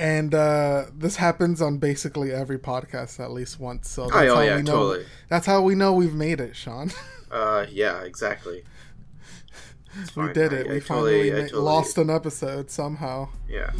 and uh, this happens on basically every podcast at least once. So that's oh, how yeah, we know. totally. That's how we know we've made it, Sean. Uh, yeah, exactly. We did it. I we totally- finally I totally- lost an episode somehow. Yeah.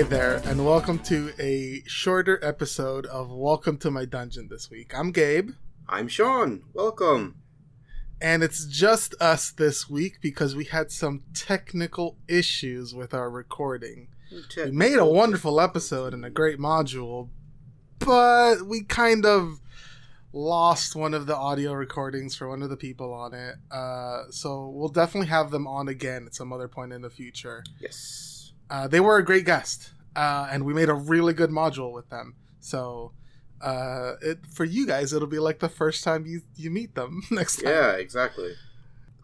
Hi there, and welcome to a shorter episode of Welcome to My Dungeon this week. I'm Gabe, I'm Sean. Welcome. and it's just us this week because we had some technical issues with our recording. We made a wonderful episode and a great module, but we kind of lost one of the audio recordings for one of the people on it. Uh, so we'll definitely have them on again at some other point in the future. Yes. Uh, they were a great guest, uh, and we made a really good module with them. So uh, it, for you guys, it'll be like the first time you, you meet them next time. Yeah, exactly.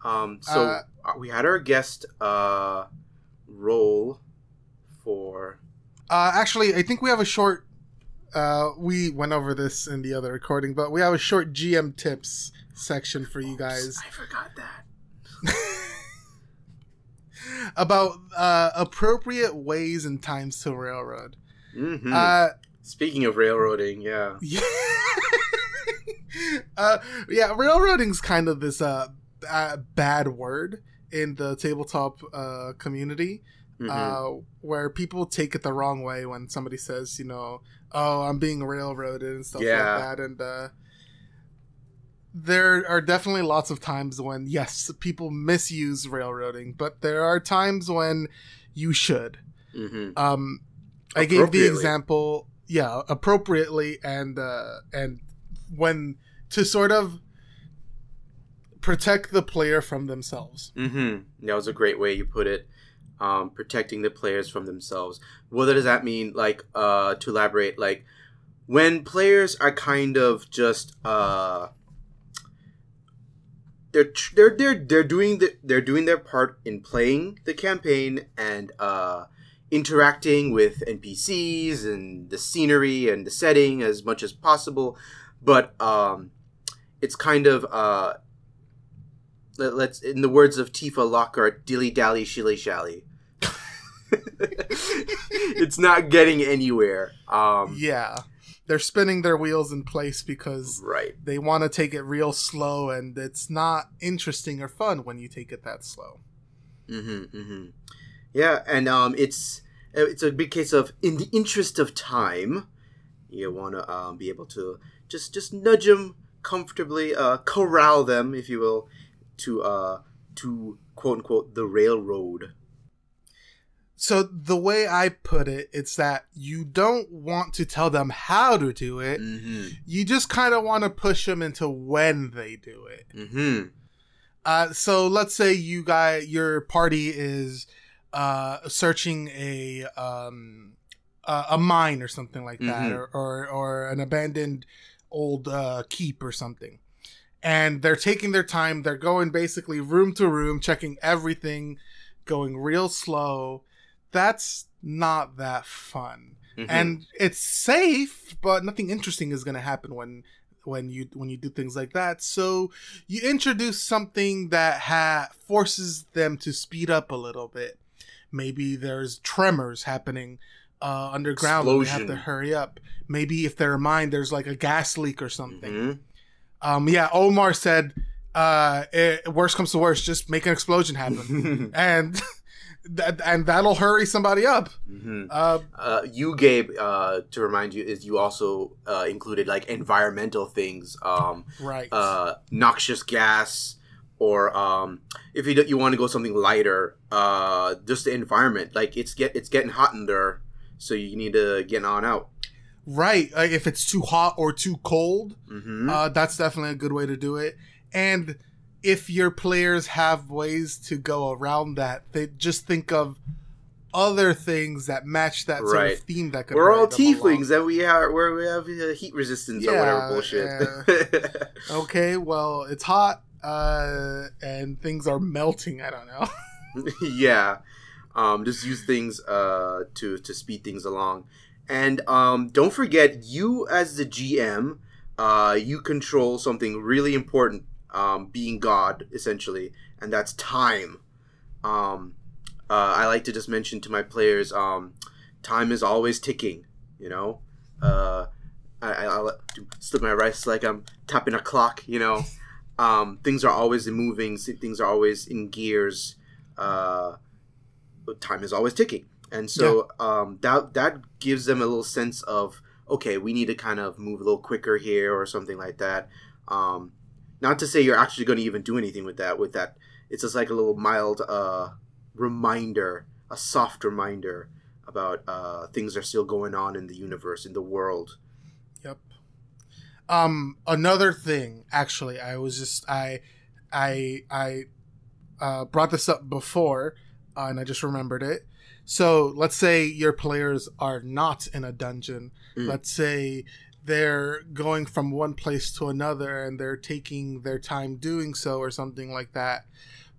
Um, so Uh, uh, we had our guest uh roll for Uh, actually, I think we have a short. Uh, we went over this in the other recording, but we have a short GM tips section for you guys I forgot that. about uh, appropriate ways and times to railroad. hmm Uh, Speaking of railroading, yeah. yeah, uh, yeah, railroading's kind of this uh, uh, bad word in the tabletop uh, community. Mhm. uh, where people take it the wrong way when somebody says, you know, oh, I'm being railroaded and stuff Yeah. like that. And uh, there are definitely lots of times when, yes, people misuse railroading, but there are times when you should. Mhm. Um, I gave the example, yeah, appropriately, and uh, and when to sort of protect the player from themselves. Mm-hmm. That was a great way you put it. Um, protecting the players from themselves. What does that mean? Like, uh, to elaborate, like when players are kind of just uh, they're they're they're they're doing the they're doing their part in playing the campaign and uh, interacting with NPCs and the scenery and the setting as much as possible, but um, it's kind of uh, let, let's in the words of Tifa Lockhart, dilly dally shilly shally. it's not getting anywhere. Um, Yeah. They're spinning their wheels in place because right. they want to take it real slow and it's not interesting or fun when you take it that slow. Mm-hmm, mm-hmm. Yeah, and um, it's it's a big case of in the interest of time, you want to um, be able to just just nudge them comfortably, uh, corral them, if you will, to uh, to quote unquote the railroad. So the way I put it, it's that you don't want to tell them how to do it. Mm-hmm. You just kind of want to push them into when they do it. Mm-hmm. Uh, so let's say you guys, your party is uh, searching a um, a a mine or something like that, Mhm. or, or or an abandoned old uh, keep or something, and they're taking their time. They're going basically room to room, checking everything, going real slow. That's not that fun. Mm-hmm. and it's safe but nothing interesting is going to happen when when you when you do things like that. So you introduce something that ha- forces them to speed up a little bit. Maybe there's tremors happening uh, underground and they have to hurry up. Maybe if they're mine there's like a gas leak or something. Mhm. um yeah omar said uh it, worst comes to worst just make an explosion happen. And that and that'll hurry somebody up Mhm. uh Uh, you, Gabe, uh, to remind you, is you also uh, included like environmental things, um, right uh, noxious gas, or um, if you you want to go something lighter, uh, just the environment. Like it's get it's getting hot in there, so you need to get on out. Right. Like if it's too hot or too cold, Mm-hmm. uh, that's definitely a good way to do it. And if your players have ways to go around that, they just think of other things that match that sort Right. of theme that could. We're all tieflings, and we have where we have uh, heat resistance or whatever Yeah, bullshit. Okay, well, it's hot uh, and things are melting. I don't know. yeah, um, just use things uh, to to speed things along, and um, don't forget you as the GM, uh, you control something really important, um, being God essentially, and that's time. Um, uh, I like to just mention to my players, um, time is always ticking. You know, uh, I, I, I'll slip my wrist like I'm tapping a clock. You know, um, things are always moving. Things are always in gears. Uh, time is always ticking, and so um, that that gives them a little sense of okay, we need to kind of move a little quicker here or something like that. Um, not to say you're actually going to even do anything with that. With that, it's just like a little mild uh, reminder, a soft reminder about uh, things are still going on in the universe, in the world. Yep. Um, another thing, actually, I was just I, I, I, uh, brought this up before, uh, and I just remembered it. So let's say your players are not in a dungeon. Mm. Let's say they're going from one place to another and they're taking their time doing so, or something like that.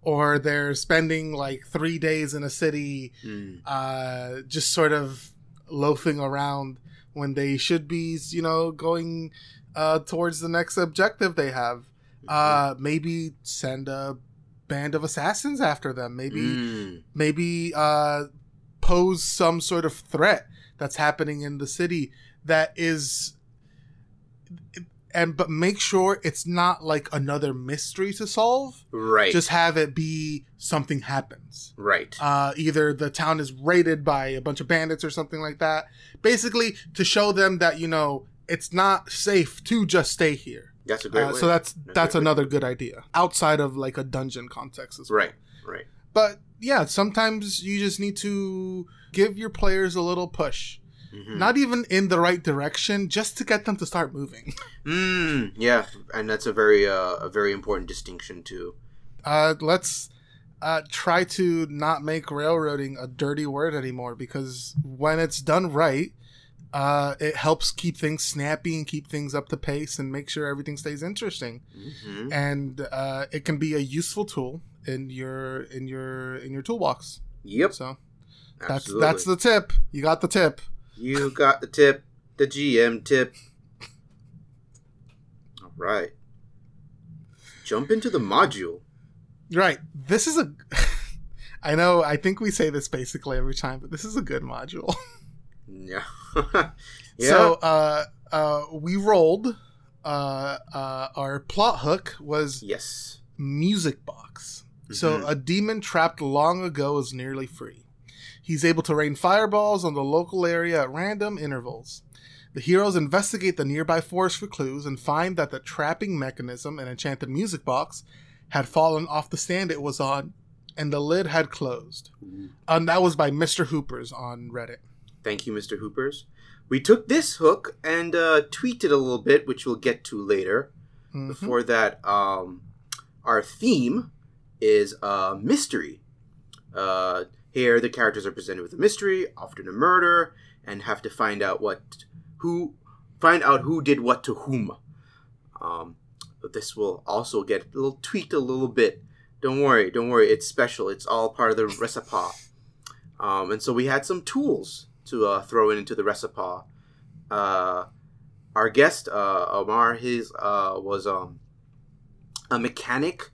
Or they're spending like three days in a city Mm. uh, just sort of loafing around when they should be, you know, going uh, towards the next objective they have. Uh, maybe send a band of assassins after them. Maybe Mm. maybe uh, pose some sort of threat that's happening in the city that is and but make sure it's not like another mystery to solve Right. just have it be something happens right. uh, either the town is raided by a bunch of bandits or something like that. Basically, to show them that you know it's not safe to just stay here. That's a great Uh, way. so that's That's that's great way. another good idea outside of like a dungeon context as well. right. Right. But yeah, sometimes you just need to give your players a little push, Mhm. not even in the right direction, just to get them to start moving. Mm, yeah, and that's a very uh, a very important distinction too. Uh, let's uh, try to not make railroading a dirty word anymore because when it's done right, uh, it helps keep things snappy and keep things up to pace and make sure everything stays interesting. hmm And uh, it can be a useful tool in your in your in your toolbox. Yep, So that's absolutely. that's the tip. You got the tip. You got the tip, the GM tip. All right, jump into the module. Right. This is a. I know. I think we say this basically every time, but this is a good module. Yeah, yeah. So uh, uh, we rolled. Uh, uh, our plot hook was yes, music box. So Mhm. a demon trapped long ago is nearly free. He's able to rain fireballs on the local area at random intervals. The heroes investigate the nearby forest for clues and find that the trapping mechanism and enchanted music box had fallen off the stand it was on, and the lid had closed. And that was by Mr. Hoopers on Reddit. Thank you, Mr. Hoopers. We took this hook and uh, tweaked it a little bit, which we'll get to later. Mhm. Before that, um, our theme is uh, mystery. Uh, here, the characters are presented with a mystery, often a murder, and have to find out what, who, find out who did what to whom. Um, but this will also get a little tweaked a little bit. Don't worry, don't worry. It's special. It's all part of the recipe. Um, and so we had some tools to uh, throw into the recipe. Uh, our guest, uh, Omar, his uh, was um, a mechanic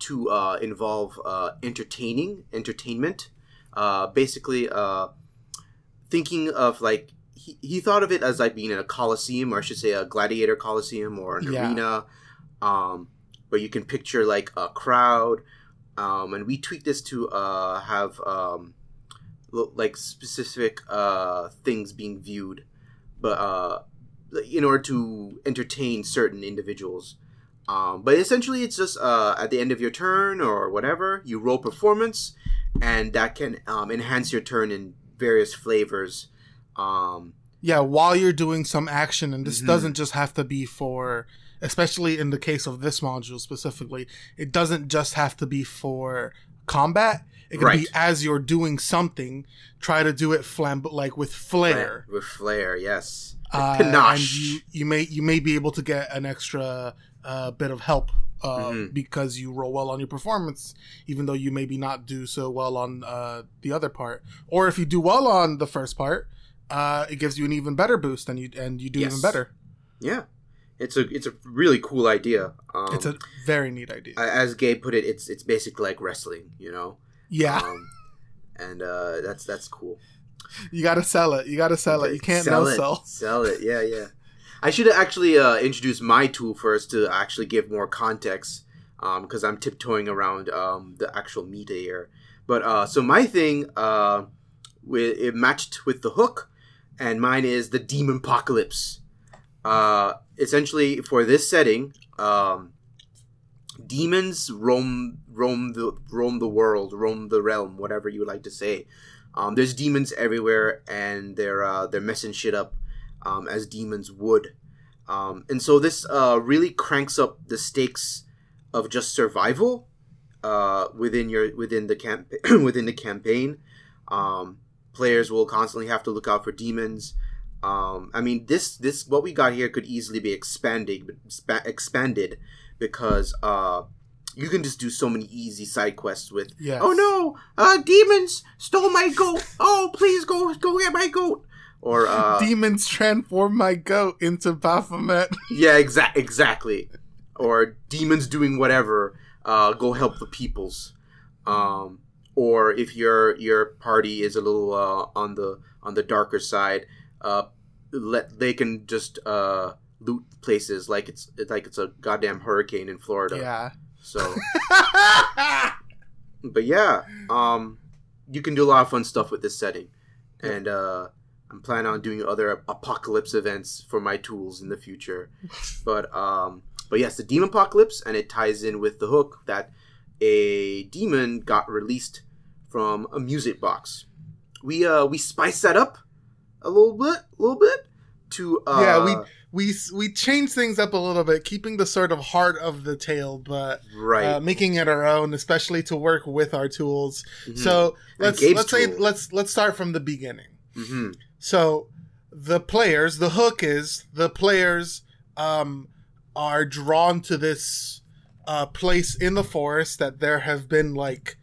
to uh, involve uh, entertaining, entertainment. Uh, basically, uh, thinking of like he, he thought of it as like being in a coliseum, or I should say, a gladiator coliseum or an Yeah. arena, um, where you can picture like a crowd. Um, and we tweaked this to uh, have um, like specific uh, things being viewed, but uh, in order to entertain certain individuals. Um, but essentially, it's just uh, at the end of your turn or whatever, you roll performance, and that can um, enhance your turn in various flavors. Um, Yeah, while you're doing some action, and this Mhm. doesn't just have to be for, especially in the case of this module specifically, it doesn't just have to be for combat. It could Right. be as you're doing something, try to do it flamb like with flair. with flair, yes, Uh, and you you may you may be able to get an extra uh, bit of help uh, Mhm. because you roll well on your performance, even though you maybe not do so well on uh, the other part. Or if you do well on the first part, uh, it gives you an even better boost, and you and you do Yes. even better. yeah. It's a it's a really cool idea. Um, it's a very neat idea. as Gabe put it, it's it's basically like wrestling, you know. yeah, Um, and uh, that's that's cool. you got to sell it. You got to sell it. You can't sell no it. sell. Sell it. Yeah, yeah. I should actually uh, introduce my tool first to actually give more context, because I'm tiptoeing around um, the actual meat here. But uh, so my thing, uh, it matched with the hook, and mine is the Demon Apocalypse. Uh, essentially, for this setting, um, demons roam roam the roam the world, roam the realm, whatever you like to say. Um, there's demons everywhere, and they're uh, they're messing shit up um, as demons would. Um, and so this uh, really cranks up the stakes of just survival uh, within your within the camp within the campaign. Um, players will constantly have to look out for demons. Um, I mean, this this what we got here could easily be expanded expanded because uh, you can just do so many easy side quests with Yes. oh no uh demons stole my goat oh please go go get my goat or uh Demons transform my goat into Baphomet. yeah exact exactly. Or demons doing whatever uh go help the peoples. Um or if your your party is a little uh on the on the darker side uh let they can just uh loot places like it's like it's a goddamn hurricane in Florida. Yeah. so but yeah, um, you can do a lot of fun stuff with this setting, and uh, I'm planning on doing other apocalypse events for my tools in the future. but um, but yes, the demon apocalypse, and it ties in with the hook that a demon got released from a music box. We uh we spiced that up a little bit, a little bit to uh, Yeah, we- we we change things up a little bit, keeping the sort of heart of the tale, but right. uh, making it our own, especially to work with our tools. Mhm. So let's let's say let's let's start from the beginning. Mhm. So the players, the hook is the players um, are drawn to this uh, place in the forest that there have been like.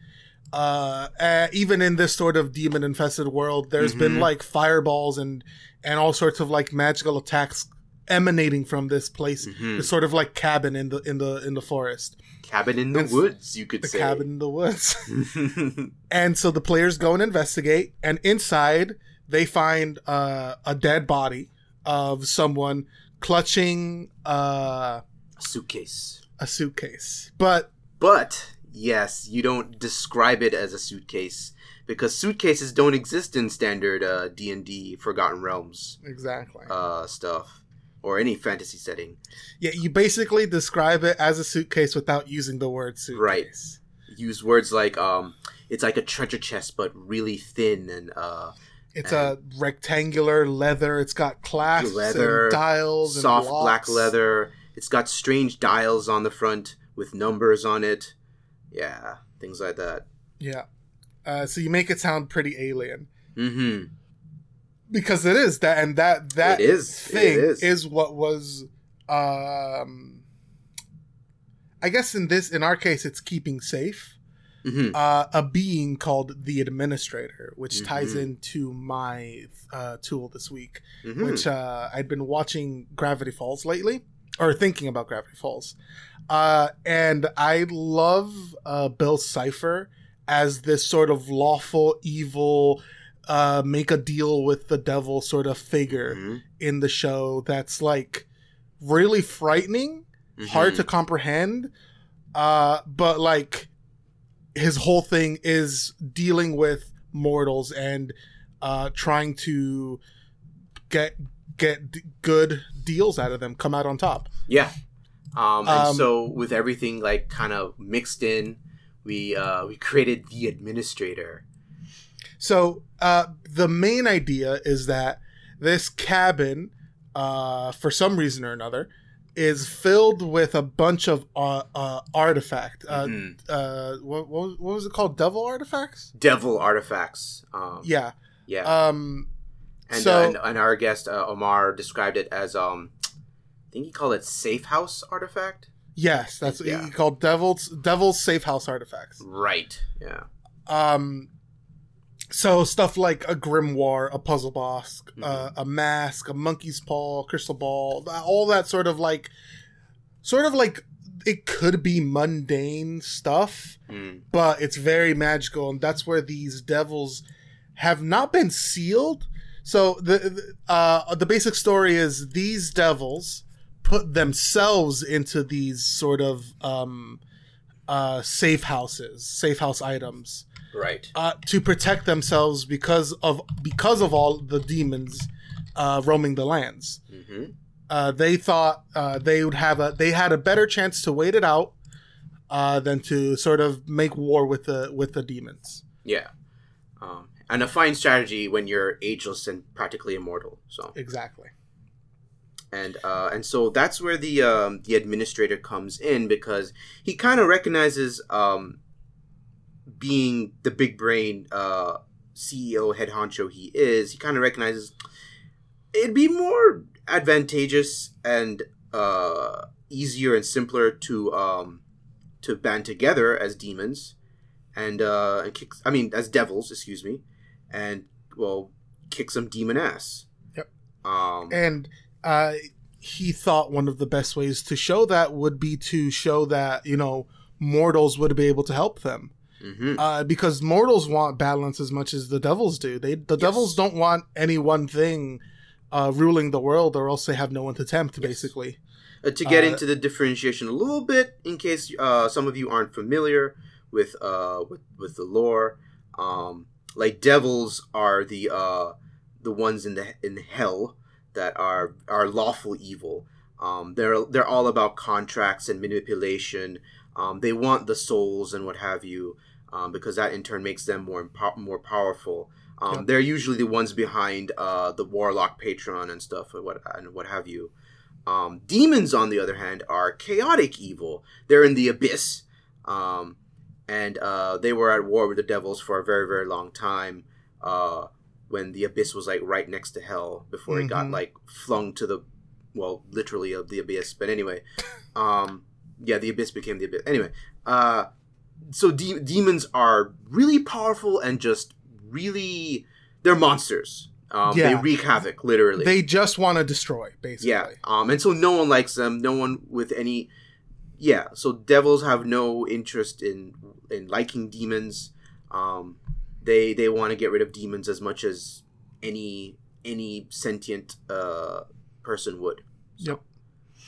Uh, uh, even in this sort of demon infested world, there's been Mhm. like fireballs and and all sorts of like magical attacks emanating from this place. Mhm. This sort of like cabin in the in the in the forest, cabin in the woods, you could the say. cabin in the woods. And so the players go and investigate, and inside they find uh, a dead body of someone clutching uh, suitcase. a suitcase. But But yes, you don't describe it as a suitcase because suitcases don't exist in standard uh, D and D Forgotten Realms exactly, uh, stuff or any fantasy setting. yeah, you basically describe it as a suitcase without using the word suitcase. Right. Use words like um, it's like a treasure chest but really thin and uh, It's a rectangular leather. It's got clasps Leather, and dials, soft and black leather. It's got strange dials on the front with numbers on it. Yeah, things like that. Yeah. Uh, so you make it sound pretty alien Mm-hmm. because it is that, and that that It is. Thing is. is what was um i guess in this in our case it's keeping safe Mm-hmm. uh a being called the administrator which ties Mhm. into my uh tool this week Mm-hmm. which uh i'd been watching gravity falls lately or thinking about gravity falls uh and i love uh bill cipher as this sort of lawful evil uh make a deal with the devil sort of figure Mhm. in the show that's like really frightening, hard Mhm. to comprehend. Uh, but like his whole thing is dealing with mortals and uh, trying to get get d- good deals out of them, come out on top. Yeah. Um, and Um, so with everything like kind of mixed in, we uh, we created the administrator. So uh, the main idea is that this cabin, uh, for some reason or another, is filled with a bunch of uh, uh, artifact. Uh, mm-hmm. uh, what, what, was it called? Devil artifacts. Devil artifacts. Um, yeah. Yeah. Um. And, so, uh, and, and, our guest uh, Omar described it as um, I think he called it safe house artifact. Yes, that's what yeah. he called devil's devil's safe house artifacts. Right. Yeah. Um. So stuff like a grimoire, a puzzle box, mm-hmm. uh, a mask, a monkey's paw, crystal ball, all that sort of like, sort of like it could be mundane stuff, mm. but it's very magical, and that's where these devils have not been sealed. So the uh, the basic story is these devils put themselves into these sort of um, uh, safe houses, safe house items right. uh, to protect themselves because of because of all the demons uh, roaming the lands. Mm-hmm. uh, they thought uh, they would have a they had a better chance to wait it out uh, than to sort of make war with the with the demons. Yeah. Um, and a fine strategy when you're ageless and practically immortal so. Exactly. And uh, and so that's where the um, the administrator comes in because he kind of recognizes um, being the big brain uh, CEO head honcho he is, he kind of recognizes it'd be more advantageous and uh, easier and simpler to um, to band together as demons and uh, and kick. I mean, as devils, excuse me, and well, kick some demon ass. Yep. Um, and uh, he thought one of the best ways to show that would be to show that you know mortals would be able to help them Mm-hmm. Uh, because mortals want balance as much as the devils do. They the yes. devils don't want any one thing uh, ruling the world, or else they have no one to tempt. Yes. Basically, uh, to get uh, into the differentiation a little bit, in case uh, some of you aren't familiar with uh, with, with the lore, um, like devils are the the ones in the in hell that are are lawful evil. Um, they're they're all about contracts and manipulation. Um, they want the souls and what have you um, because that in turn makes them more more powerful. Um, yep. They're usually the ones behind uh, the warlock patron and stuff, and what and what have you. Um, demons, on the other hand, are chaotic evil. They're in the abyss, um, and uh, they were at war with the devils for a very very long time. Uh, when the abyss was like right next to hell before mm-hmm. it got mm-hmm. like flung to the well literally of the abyss but anyway um yeah the abyss became the abyss anyway uh so de- demons are really powerful and just really they're monsters. Um, yeah. They wreak havoc, literally. They just want to destroy, basically. Yeah. Um, and so no one likes them. No one with any. Yeah. So devils have no interest in in liking demons. Um, they they want to get rid of demons as much as any any sentient uh, person would. So, yep.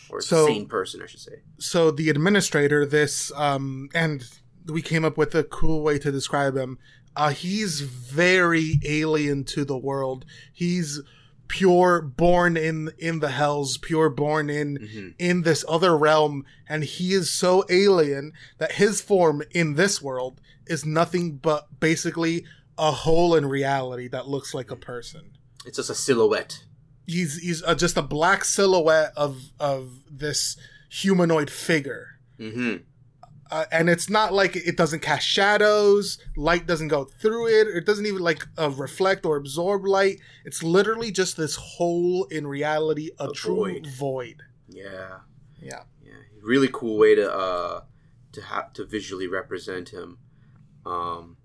Or so, sane person, I should say. So the administrator, this um, and we came up with a cool way to describe him. Uh, he's very alien to the world. He's pure born in in the hells pure born in mm-hmm. in this other realm and he is so alien that his form in this world is nothing but basically a hole in reality that looks like a person it's just a silhouette he's he's uh, just a black silhouette of of this humanoid figure mm-hmm uh, and it's not like it doesn't cast shadows light doesn't go through it it doesn't even like uh, reflect or absorb light. It's literally just this hole in reality a, a true void. void. yeah. Yeah. Yeah. Really cool way to uh to have to visually represent him. Um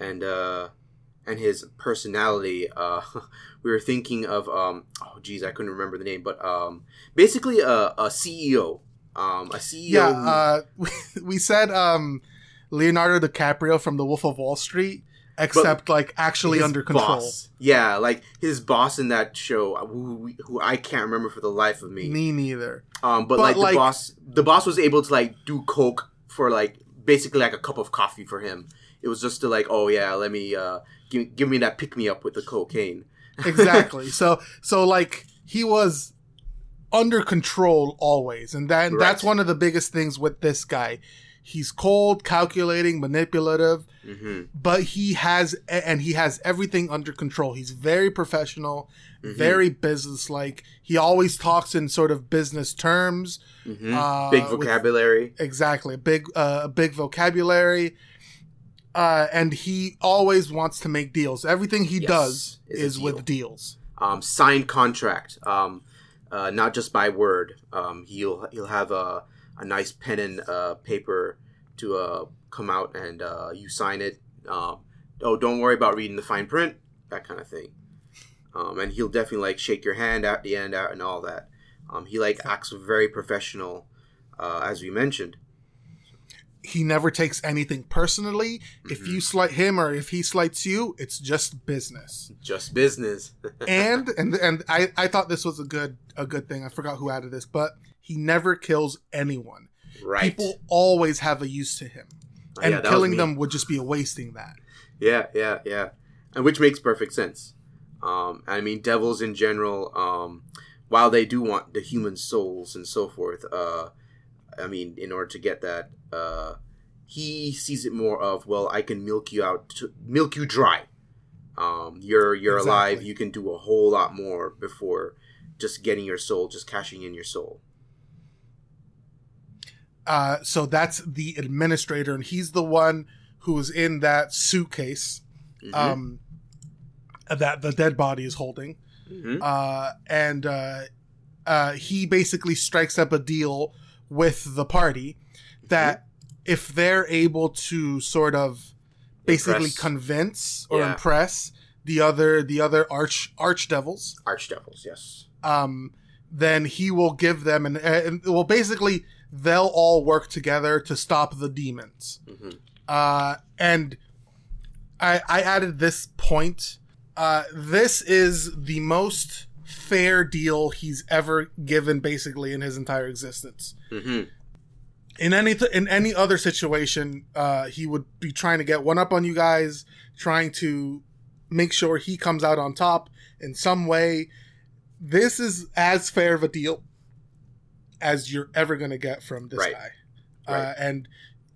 and uh and his personality uh we were thinking of um oh geez i couldn't remember the name but um basically a, a ceo um, a CEO. Yeah, uh, we, we said um, Leonardo DiCaprio from The Wolf of Wall Street, except like actually under control. Boss. Yeah, like his boss in that show, uh, who, who, I can't remember for the life of me. Me neither. Um, but, but like, like the boss, the boss was able to like do coke for like basically like a cup of coffee for him. It was just to like, oh yeah, let me uh, give give me that pick me up with the cocaine. exactly. So so like he was under control always, and that right. that's one of the biggest things with this guy. he's cold, calculating, manipulative, hmm but he has and he has everything under control. He's very professional, Mhm. very businesslike. He always talks in sort of business terms. hmm Uh, Big with- vocabulary. Exactly, a big uh, a big vocabulary. Uh, and he always wants to make deals. Everything he Yes, does is is deal. with deals. um, signed contract, um, uh, not just by word. Um, he'll he'll have a, a nice pen and uh, paper to uh, come out and uh, you sign it. Um, oh, don't worry about reading the fine print, that kind of thing. Um, and he'll definitely like shake your hand at the end out and all that. Um, he like acts very professional, uh, as we mentioned. He never takes anything personally. If Mhm. you slight him or if he slights you, it's just business. Just business. and and and I, I thought this was a good a good thing. I forgot who added this, but he never kills anyone. right. People always have a use to him, and yeah, killing them would just be a wasting that. Yeah, yeah, yeah, and which makes perfect sense. Um, I mean, devils in general, um, while they do want the human souls and so forth, uh, I mean, in order to get that, uh, he sees it more of, well, I can milk you out, to, milk you dry. Um, you're you're alive. You can do a whole lot more before just getting your soul, just cashing in your soul. Uh, so that's the administrator, and he's the one who is in that suitcase Mhm, um, that the dead body is holding. mhm. uh, and uh, uh, he basically strikes up a deal with the party that if they're able to sort of basically Impress convince or Yeah. impress the other the other arch archdevils, archdevils, yes. um, then he will give them and, and well basically they'll all work together to stop the demons. hmm Uh, and I, I added this point. Uh, this is the most fair deal he's ever given, basically in his entire existence. hmm In any th- in any other situation, uh, he would be trying to get one up on you guys, trying to make sure he comes out on top in some way. This is as fair of a deal as you're ever going to get from this Right. guy. Right. Uh, and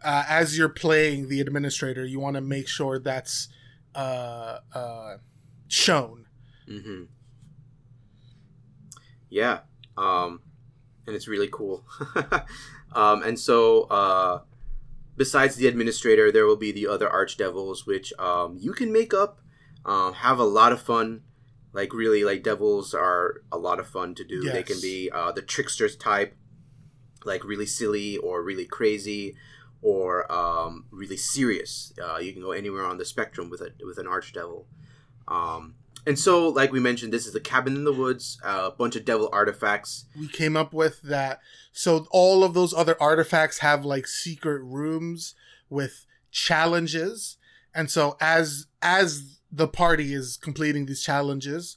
uh, as you're playing the administrator, you want to make sure that's uh, uh, shown. hmm Yeah, um, and it's really cool. um, and so, uh, besides the administrator, there will be the other archdevils, which um, you can make up, um, have a lot of fun. Like really, like devils are a lot of fun to do. They can be uh, the tricksters type, like really silly or really crazy, or um, really serious. Uh, you can go anywhere on the spectrum with a with an archdevil. Um, and so, like we mentioned, this is the cabin in the woods, uh, a bunch of devil artifacts. We came up with that. So all of those other artifacts have like secret rooms with challenges, and so as as the party is completing these challenges,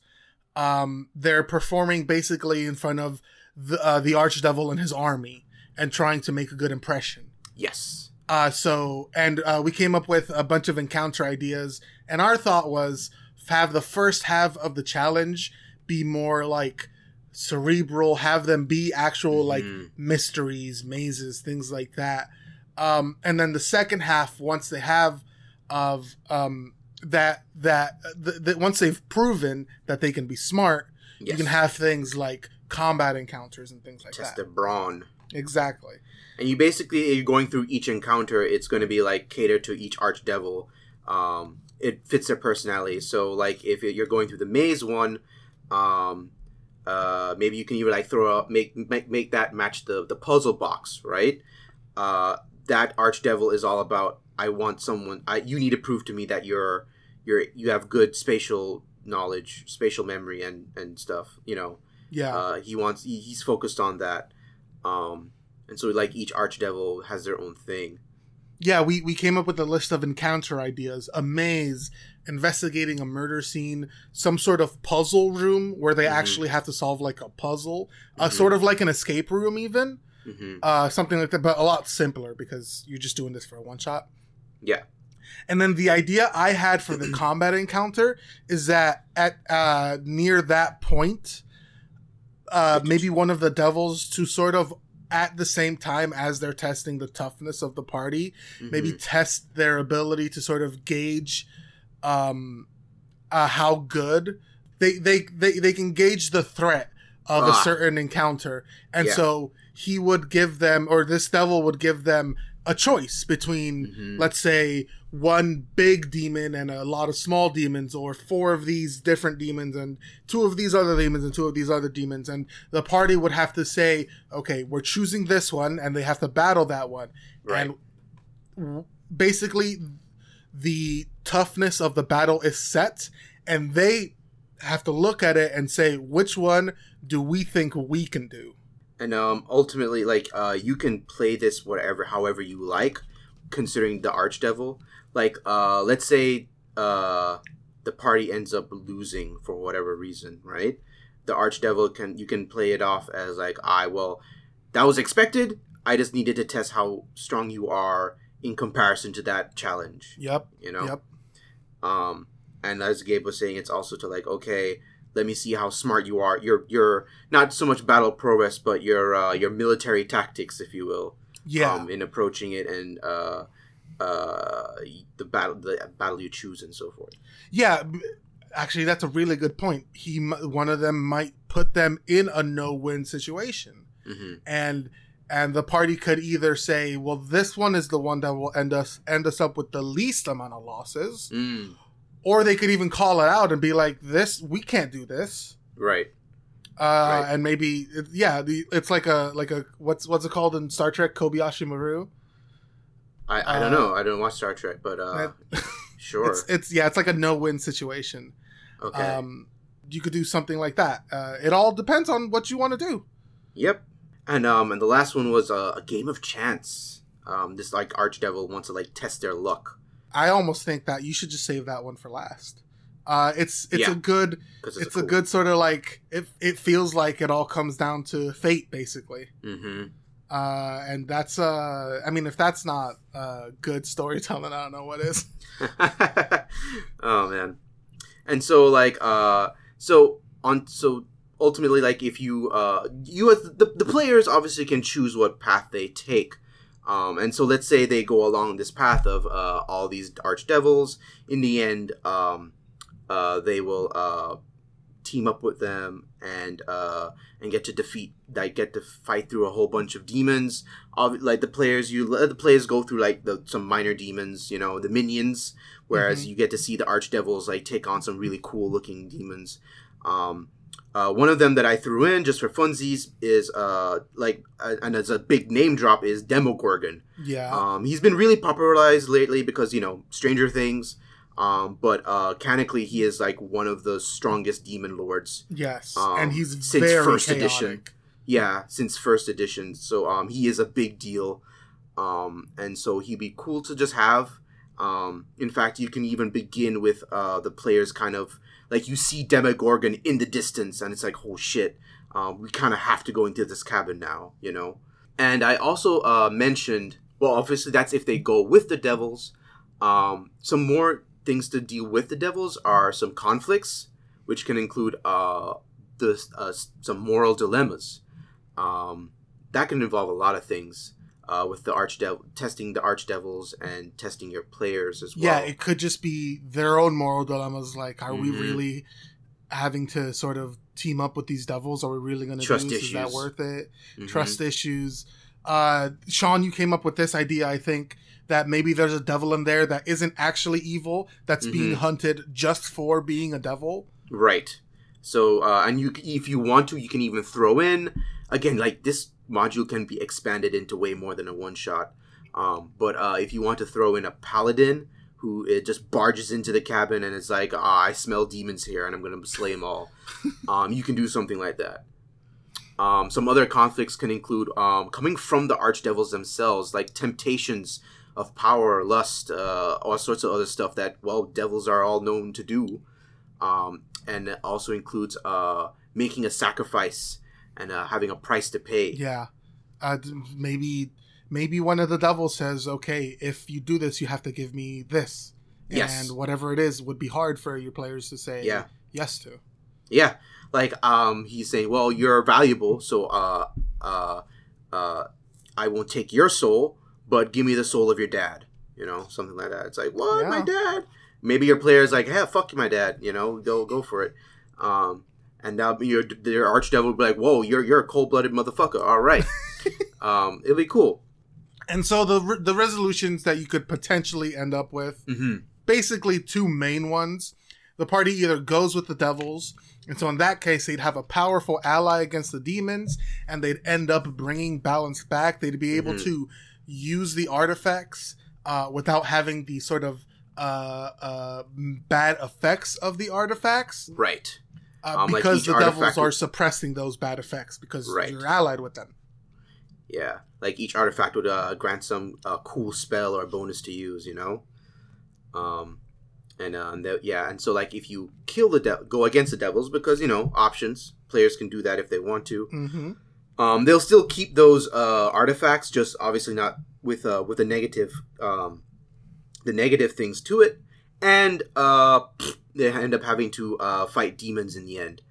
um, they're performing basically in front of the uh, the archdevil and his army and trying to make a good impression. Yes. Uh, so, and uh, we came up with a bunch of encounter ideas, and our thought was have the first half of the challenge be more like cerebral, have them be actual like Mhm. mysteries, mazes, things like that. Um, and then the second half, once they have of um, that that th- th- once they've proven that they can be smart, Yes. you can have things like combat encounters and things like test that. their brawn. Exactly. And you basically, you're going through each encounter, it's going to be like cater to each archdevil. Um, it fits their personality. So, like, if you're going through the maze one, um, uh, maybe you can even like throw up, make make, make that match the the puzzle box, right? Uh, that archdevil is all about I want someone. I you need to prove to me that you're you're you have good spatial knowledge, spatial memory, and and stuff. You know, Yeah. uh, he wants he, he's focused on that um and so like each archdevil has their own thing yeah, we, we came up with a list of encounter ideas a maze, investigating a murder scene, some sort of puzzle room where they Mhm. actually have to solve like a puzzle, uh, Mhm. sort of like an escape room, even. hmm Uh, something like that, but a lot simpler because you're just doing this for a one shot. Yeah. And then the idea I had for the combat encounter is that at uh, near that point, uh, maybe one of the devils to sort of at the same time as they're testing the toughness of the party, mm-hmm. maybe test their ability to sort of gauge um, uh, how good they, they they they can gauge the threat of ah. a certain encounter, and yeah. so he would give them, or this devil would give them a choice between, mm-hmm. let's say, one big demon and a lot of small demons, or four of these different demons and two of these other demons and two of these other demons. And the party would have to say, okay, we're choosing this one, and they have to battle that one. Right. And basically, the toughness of the battle is set, and they have to look at it and say, which one do we think we can do? And um, ultimately like uh, you can play this whatever however you like considering the archdevil. Like uh, let's say uh, the party ends up losing for whatever reason right? The archdevil can you can play it off as like i well that was expected. I just needed to test how strong you are in comparison to that challenge. Yep you know? Yep um and as gabe was saying it's also to like okay let me see how smart you are. Your your not so much battle prowess, but your uh, your military tactics, if you will. Yeah. Um, in approaching it and uh, uh, the battle the battle you choose and so forth. Yeah, actually, that's a really good point. He one of them might put them in a no win situation, mm-hmm. and and the party could either say, well, this one is the one that will end us end us up with the least amount of losses. Mm or they could even call it out and be like, "This we can't do this." Right. Uh, right. And maybe yeah, the, it's like a like a what's what's it called in Star Trek? Kobayashi Maru. I, I don't uh, know. I don't watch Star Trek, but uh, sure. It's, it's, yeah, it's like a no win situation. Okay. Um, you could do something like that. Uh, it all depends on what you want to do. Yep. And um, and the last one was a, a game of chance. Um, this like archdevil wants to like test their luck. I almost think that you should just save that one for last. Uh, it's it's yeah, a good it's, it's a, cool. a, good sort of like it. It feels like it all comes down to fate, basically. Mm-hmm. Uh, and that's uh, I mean, if that's not uh, good storytelling, I don't know what is. oh man, and so like uh, so on so ultimately like if you uh you as the, the players obviously can choose what path they take um, and so let's say they go along this path of uh, all these arch devils. In the end, um, uh, they will uh, team up with them and uh, and get to defeat. Like get to fight through a whole bunch of demons. like the players, you let the players go through like the, some minor demons. You know the minions. Whereas mm-hmm. you get to see the arch devils like take on some really cool looking demons. Um, uh, one of them that I threw in just for funsies is uh like and as a big name drop is Demogorgon. Yeah. Um, he's been really popularized lately because you know Stranger Things. Um, but uh, canonically, he is like one of the strongest demon lords. Yes, um, and he's since first chaotic. edition. Yeah, since first edition. So um, he is a big deal. Um, and so he'd be cool to just have. Um, in fact, you can even begin with uh, the players kind of like you see Demogorgon in the distance, and it's like, oh shit, um, we kind of have to go into this cabin now, you know. And I also uh, mentioned, well, obviously that's if they go with the devils. Um, some more things to deal with the devils are some conflicts, which can include uh, the uh, some moral dilemmas. Um, that can involve a lot of things uh, with the archdevil testing the archdevils and testing your players as well. Yeah, it could just be their own moral dilemmas. Like, are mm-hmm. we really having to sort of team up with these devils? Are we really going to do this? Issues. Is that worth it? Mm-hmm. Trust issues. Uh, Sean, you came up with this idea. I think that maybe there's a devil in there that isn't actually evil. That's mm-hmm. being hunted just for being a devil. Right. So, uh, and you, if you want to, you can even throw in again like this module can be expanded into way more than a one shot. Um, but uh, if you want to throw in a paladin who it just barges into the cabin and it's like, ah, I smell demons here and I'm going to slay them all, um, you can do something like that. Um, some other conflicts can include um, coming from the archdevils themselves, like temptations of power, lust, uh, all sorts of other stuff that, well, devils are all known to do. Um, and it also includes uh, making a sacrifice and uh, having a price to pay. Yeah, uh, maybe maybe one of the devils says, "Okay, if you do this, you have to give me this." Yes. And whatever it is would be hard for your players to say yeah. yes to. Yeah. Like um he's saying, "Well, you're valuable, so uh uh uh, I won't take your soul, but give me the soul of your dad. You know, something like that. It's like, what, yeah. my dad? Maybe your player's like, hey, fuck my dad. You know, go go for it. Um, and now your your archdevil will be like, whoa, you're you're a cold blooded motherfucker. All right, um, it'll be cool. And so the the resolutions that you could potentially end up with, mm-hmm. basically two main ones. The party either goes with the devils, and so in that case, they'd have a powerful ally against the demons, and they'd end up bringing balance back. They'd be able mm-hmm. to use the artifacts uh, without having the sort of uh, uh, bad effects of the artifacts. Right. Uh, um, because like the devils are suppressing those bad effects because right. you're allied with them. Yeah, like each artifact would uh, grant some uh, cool spell or bonus to use, you know. Um, and, uh, yeah, and so like if you kill the devil, go against the devils because you know options. Players can do that if they want to. Mm-hmm. Um, they'll still keep those uh, artifacts, just obviously not with uh, with the negative um, the negative things to it, and uh, they end up having to uh, fight demons in the end.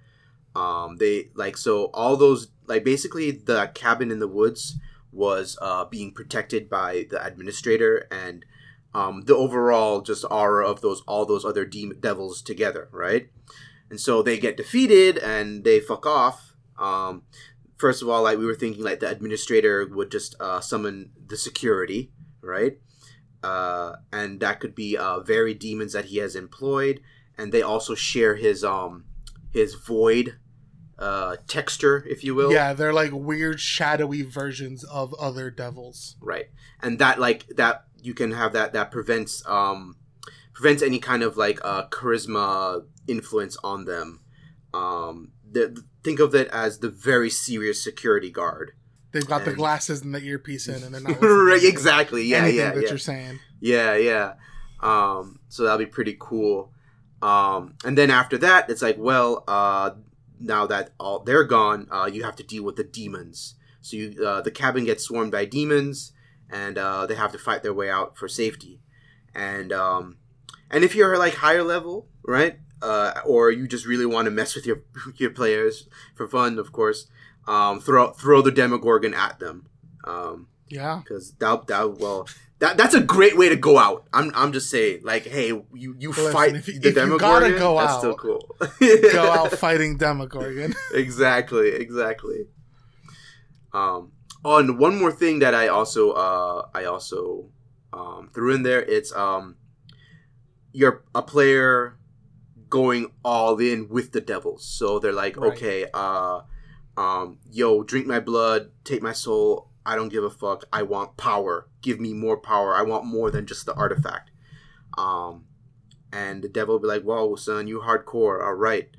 Um, they like so all those like basically the cabin in the woods was uh, being protected by the administrator and um, the overall just aura of those all those other demon devils together, right? And so they get defeated and they fuck off. Um, first of all, like we were thinking, like the administrator would just uh, summon the security, right? Uh, and that could be uh, very demons that he has employed, and they also share his um his void uh, texture, if you will. Yeah, they're like weird shadowy versions of other devils. Right, and that like that you can have that that prevents um prevents any kind of like uh, charisma influence on them. Um, the, think of it as the very serious security guard. They've got and... the glasses and the earpiece in, and they're not right. Exactly. Yeah. Yeah. That yeah. you're saying. Yeah. Yeah. Um, so that'll be pretty cool. Um, and then after that, it's like, well, uh, now that all they're gone, uh, you have to deal with the demons. So you, uh, the cabin gets swarmed by demons, and uh, they have to fight their way out for safety. And um, and if you're like higher level, right, uh, or you just really want to mess with your your players for fun, of course, um, throw throw the Demogorgon at them. Um, yeah, because that that well. That, that's a great way to go out. I'm, I'm just saying, like, hey, you, you Listen, fight if, the if Demogorgon. go that's out, still cool. go out fighting Demogorgon. exactly, exactly. Um, on one more thing that I also, uh, I also um, threw in there. It's um, you're a player going all in with the devils. So they're like, right. okay, uh, um, yo, drink my blood, take my soul. I don't give a fuck. I want power. Give me more power. I want more than just the artifact. Um, and the devil will be like, "Whoa, son, you hardcore. All right."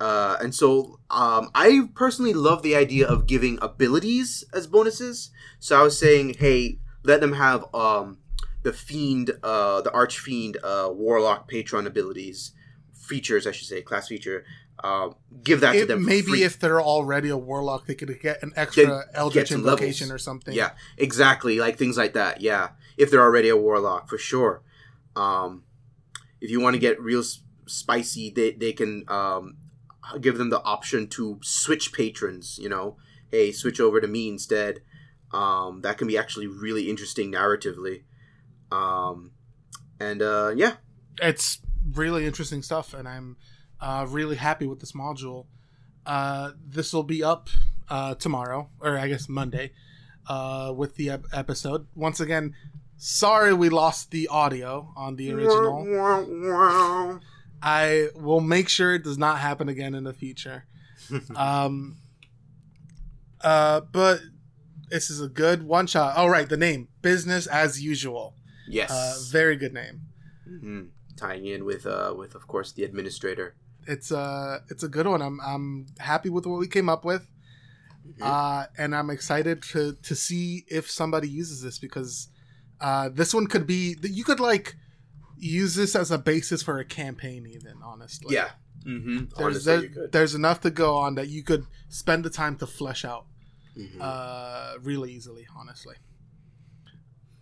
Uh, and so um, I personally love the idea of giving abilities as bonuses. So I was saying, hey, let them have um, the fiend, uh, the archfiend, uh, warlock patron abilities features, I should say, class feature. Uh, give that it, to them. Maybe if they're already a warlock, they could get an extra get, eldritch get invocation levels. or something. Yeah, exactly, like things like that. Yeah, if they're already a warlock, for sure. Um, if you want to get real spicy, they they can um, give them the option to switch patrons. You know, hey, switch over to me instead. Um, that can be actually really interesting narratively. Um, and uh, yeah, it's really interesting stuff, and I'm uh, really happy with this module. Uh, this will be up uh, tomorrow, or I guess Monday, uh, with the ep- episode. Once again, sorry we lost the audio on the original. I will make sure it does not happen again in the future. um, uh, but this is a good one shot. All oh, right, the name business as usual. Yes, uh, very good name. Mm-hmm. Tying in with, uh, with of course the administrator. It's uh, it's a good one. I'm I'm happy with what we came up with, mm-hmm. uh, and I'm excited to to see if somebody uses this because uh, this one could be you could like use this as a basis for a campaign even honestly yeah mm-hmm. there's there, there's enough to go on that you could spend the time to flesh out mm-hmm. uh, really easily honestly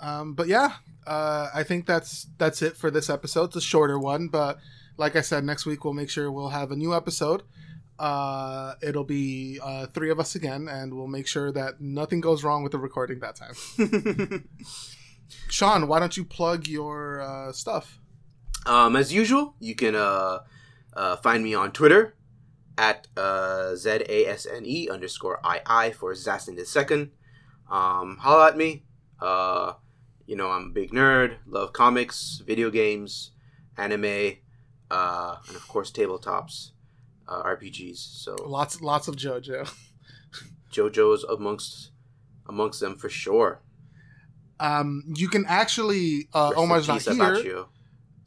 um, but yeah uh, i think that's that's it for this episode it's a shorter one but like i said next week we'll make sure we'll have a new episode uh, it'll be uh, three of us again, and we'll make sure that nothing goes wrong with the recording that time. Sean, why don't you plug your uh, stuff? Um, as usual, you can uh, uh, find me on Twitter at uh, Z A S N E underscore I I for Zastin the second. Um, holla at me. You know, I'm a big nerd, love comics, video games, anime, uh, and of course tabletops, uh, RPGs. So lots, lots of JoJo. JoJo's amongst amongst them for sure. Um, you can actually uh, Omar's not here,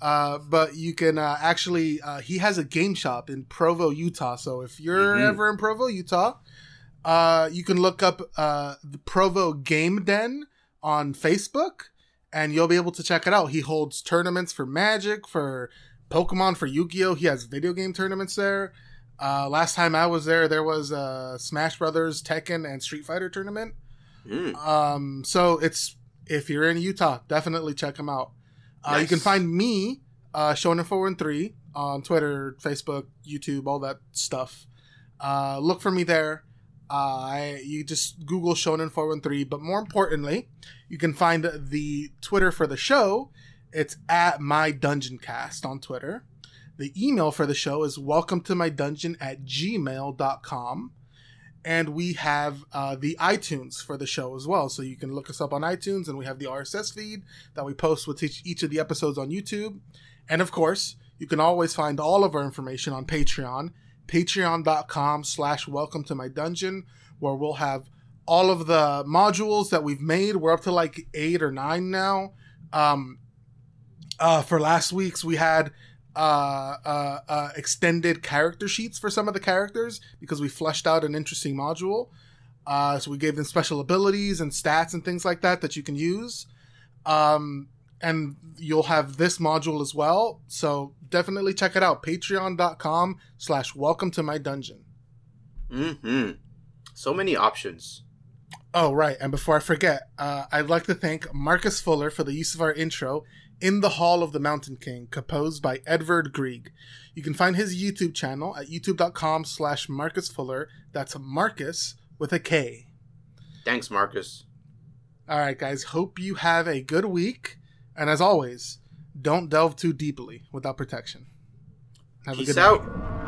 uh, but you can uh, actually uh, he has a game shop in Provo, Utah. So if you're mm-hmm. ever in Provo, Utah, uh, you can look up uh, the Provo Game Den on Facebook, and you'll be able to check it out. He holds tournaments for Magic, for Pokemon, for Yu Gi Oh. He has video game tournaments there. Uh, last time I was there, there was a Smash Brothers, Tekken, and Street Fighter tournament. Mm. Um, so it's if you're in Utah, definitely check him out. Uh, nice. You can find me, uh, Shonen Four and Three, on Twitter, Facebook, YouTube, all that stuff. Uh, look for me there. You just Google Shonen Four One Three, but more importantly, you can find the Twitter for the show. It's at my dungeon cast on Twitter. The email for the show is welcome to my dungeon at gmail.com and we have uh, the iTunes for the show as well. So you can look us up on iTunes, and we have the RSS feed that we post with each of the episodes on YouTube. And of course, you can always find all of our information on Patreon, patreon.com slash welcome to my dungeon, where we'll have all of the modules that we've made. We're up to like eight or nine now. Um, uh, for last week's, we had uh, uh, uh, extended character sheets for some of the characters because we fleshed out an interesting module. Uh, so we gave them special abilities and stats and things like that that you can use. Um, and you'll have this module as well. So definitely check it out. Patreon.com slash welcome to my dungeon. Mm-hmm. So many options. Oh, right. And before I forget, uh, I'd like to thank Markus Fuller for the use of our intro in the Hall of the Mountain King, composed by Edvard Grieg. You can find his YouTube channel at youtube.com slash Markus Fuller. That's Markus with a K. Thanks, Markus. All right, guys. Hope you have a good week. And as always, don't delve too deeply without protection. Have Peace a good out. Night.